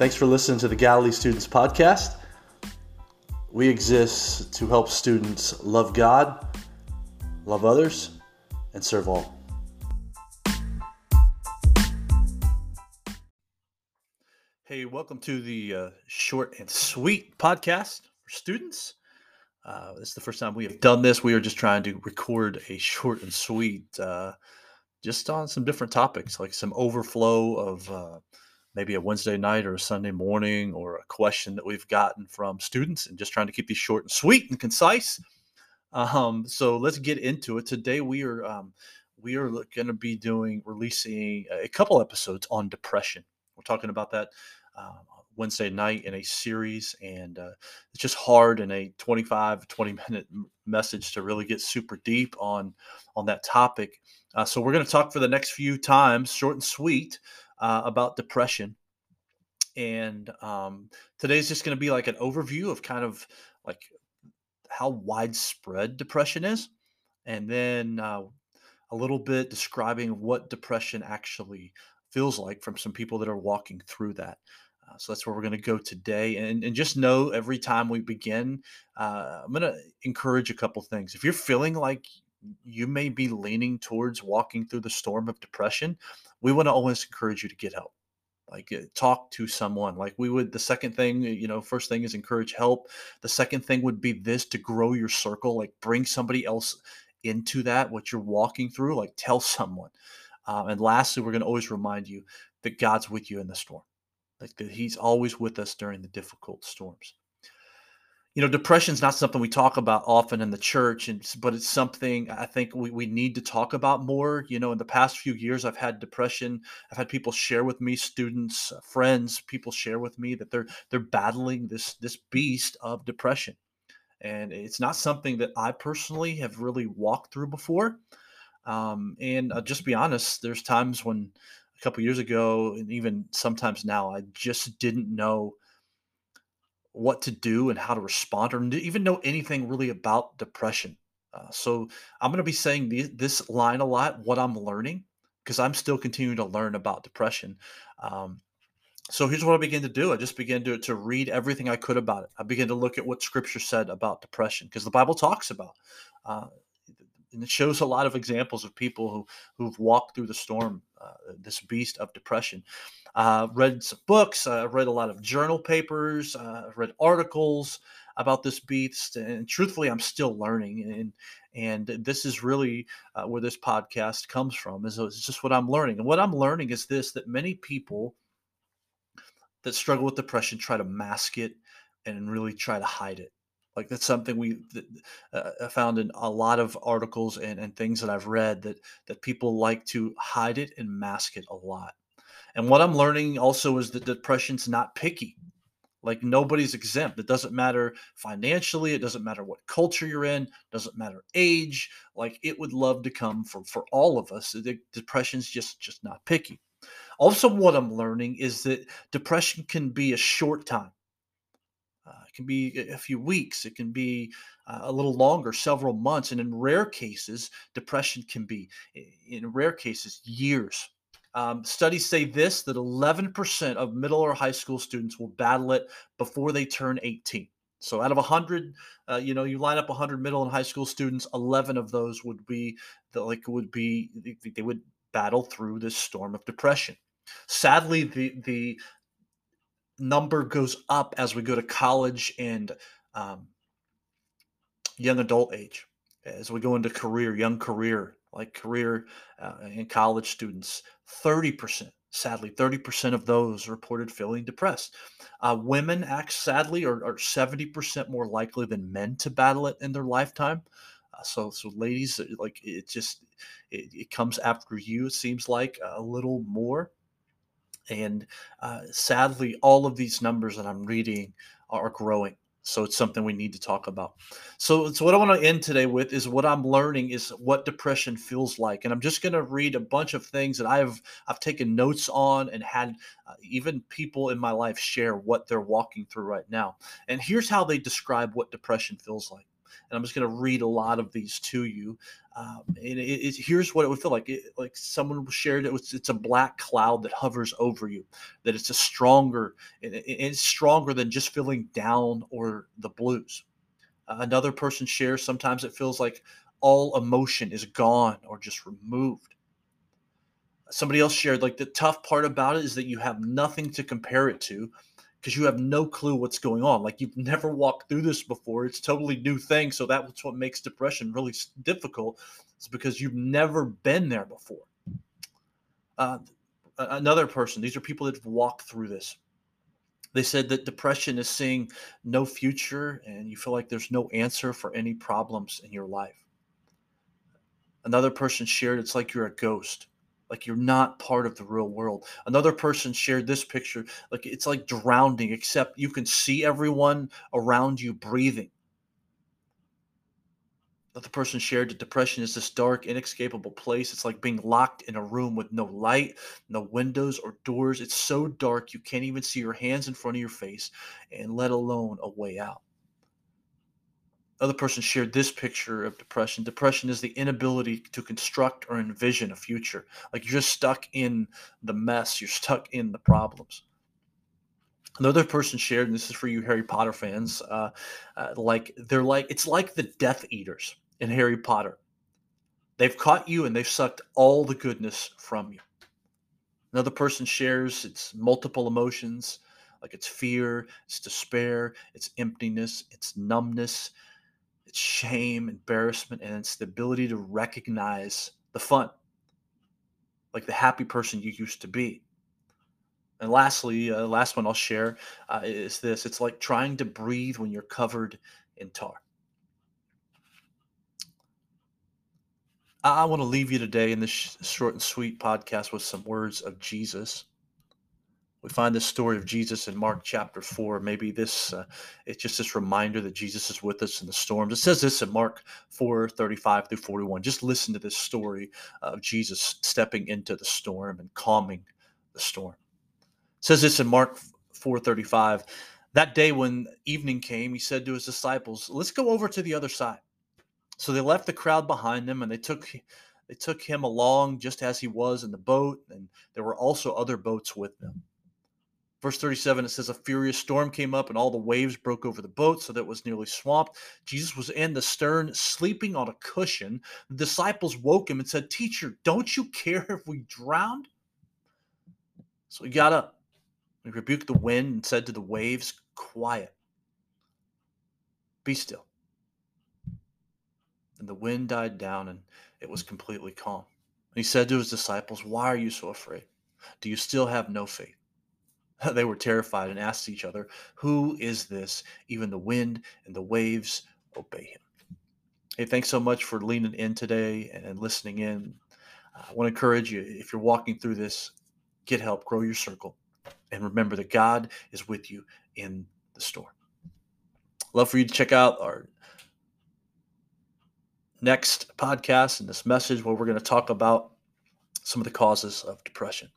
Thanks for listening to the Galilee Students Podcast. We exist to help students love God, love others, and serve all. Hey, welcome to the uh, short and sweet podcast for students. Uh, this is the first time we have done this. We are just trying to record a short and sweet, uh, just on some different topics, like some overflow of uh, maybe a Wednesday night or a Sunday morning or a question that we've gotten from students, and just trying to keep these short and sweet and concise. Um, so let's get into it. Today we are um, we are going to be doing releasing a couple episodes on depression. We're talking about that um, Wednesday night in a series, and uh, it's just hard in a 25, 20 minute message to really get super deep on on that topic. Uh, so we're going to talk for the next few times, short and sweet, uh, about depression. And um, today's just going to be like an overview of kind of like how widespread depression is, and then uh, a little bit describing what depression actually feels like from some people that are walking through that. Uh, so that's where we're going to go today. And, and just know every time we begin, uh, I'm going to encourage a couple things. If you're feeling like you may be leaning towards walking through the storm of depression, we want to always encourage you to get help. Like uh, talk to someone. Like we would, the second thing, you know, first thing is encourage help. The second thing would be this to grow your circle, like bring somebody else into that, what you're walking through, like tell someone. Um, and lastly, we're going to always remind you that God's with you in the storm like that he's always with us during the difficult storms you know depression is not something we talk about often in the church and but it's something i think we, we need to talk about more. You know in the past few years i've had depression. I've had people share with me students friends people share with me that they're they're battling this this beast of depression. And it's not something that i personally have really walked through before. Um, and uh, just be honest there's times when a couple years ago, and even sometimes now, I just didn't know what to do and how to respond, or even know anything really about depression. Uh, so I'm going to be saying this line a lot, what I'm learning, because I'm still continuing to learn about depression. Um, so here's what I began to do. I just began to, to read everything I could about it. I began to look at what scripture said about depression, because the Bible talks about uh, and it shows a lot of examples of people who who've walked through the storm, this beast of depression. Uh, read some books, uh, read a lot of journal papers, uh, read articles about this beast, and truthfully, I'm still learning. And and this is really uh, where this podcast comes from. Is it's just what I'm learning, and what I'm learning is this: that many people that struggle with depression try to mask it and really try to hide it like that's something we uh, found in a lot of articles and, and things that I've read that that people like to hide it and mask it a lot. And what I'm learning also is that depression's not picky. Like nobody's exempt. It doesn't matter financially. It doesn't matter what culture you're in. Doesn't matter age. Like it would love to come for for all of us. The depression's just just not picky. Also, what I'm learning is that depression can be a short time can be a few weeks, it can be uh, a little longer, several months, and in rare cases, depression can be, in rare cases, years. Um, studies say this that 11% of middle or high school students will battle it before they turn 18. So out of 100, uh, you know, you line up 100 middle and high school students, 11 of those would be the, like would be they would battle through this storm of depression. Sadly, the the number goes up as we go to college and um, young adult age as we go into career young career like career uh, and college students 30% sadly 30% of those reported feeling depressed. Uh, women act sadly are, are, 70% more likely than men to battle it in their lifetime. Uh, so so ladies like it just it, it comes after you it seems like a little more and uh, sadly, all of these numbers that I'm reading are growing. So it's something we need to talk about. So, so what I want to end today with is what I'm learning is what depression feels like, and I'm just going to read a bunch of things that I've I've taken notes on and had uh, even people in my life share what they're walking through right now. And here's how they describe what depression feels like. And I'm just going to read a lot of these to you. Um, and it, it, here's what it would feel like: it, like someone shared it was. It's a black cloud that hovers over you. That it's a stronger, it's stronger than just feeling down or the blues. Uh, another person shares. Sometimes it feels like all emotion is gone or just removed. Somebody else shared like the tough part about it is that you have nothing to compare it to because you have no clue what's going on. Like you've never walked through this before. It's totally new thing. So that's what makes depression really difficult. It's because you've never been there before. Uh, another person, these are people that have walked through this. They said that depression is seeing no future and you feel like there's no answer for any problems in your life. Another person shared it's like you're a ghost like you're not part of the real world. Another person shared this picture, like it's like drowning, except you can see everyone around you breathing. Another person shared that depression is this dark, inescapable place. It's like being locked in a room with no light, no windows or doors. It's so dark you can't even see your hands in front of your face, and let alone a way out other person shared this picture of depression. Depression is the inability to construct or envision a future. Like you're just stuck in the mess, you're stuck in the problems. Another person shared, and this is for you Harry Potter fans, uh, uh, like they're like it's like the Death Eaters in Harry Potter. They've caught you and they've sucked all the goodness from you. Another person shares it's multiple emotions, like it's fear, it's despair, it's emptiness, it's numbness, it's shame, embarrassment, and it's the ability to recognize the fun, like the happy person you used to be. And lastly, uh, last one I'll share uh, is this it's like trying to breathe when you're covered in tar. I, I want to leave you today in this sh- short and sweet podcast with some words of Jesus we find this story of Jesus in Mark chapter 4. Maybe this, uh, it's just this reminder that Jesus is with us in the storms. It says this in Mark 4 35 through 41. Just listen to this story of Jesus stepping into the storm and calming the storm. It says this in Mark 4 35. That day when evening came, he said to his disciples, Let's go over to the other side. So they left the crowd behind them and they took they took him along just as he was in the boat, and there were also other boats with them. Verse 37, it says, A furious storm came up, and all the waves broke over the boat, so that it was nearly swamped. Jesus was in the stern, sleeping on a cushion. The disciples woke him and said, Teacher, don't you care if we drowned? So he got up. He rebuked the wind and said to the waves, Quiet, be still. And the wind died down, and it was completely calm. And he said to his disciples, Why are you so afraid? Do you still have no faith? They were terrified and asked each other, Who is this? Even the wind and the waves obey him. Hey, thanks so much for leaning in today and listening in. I want to encourage you if you're walking through this, get help, grow your circle, and remember that God is with you in the storm. Love for you to check out our next podcast and this message where we're going to talk about some of the causes of depression.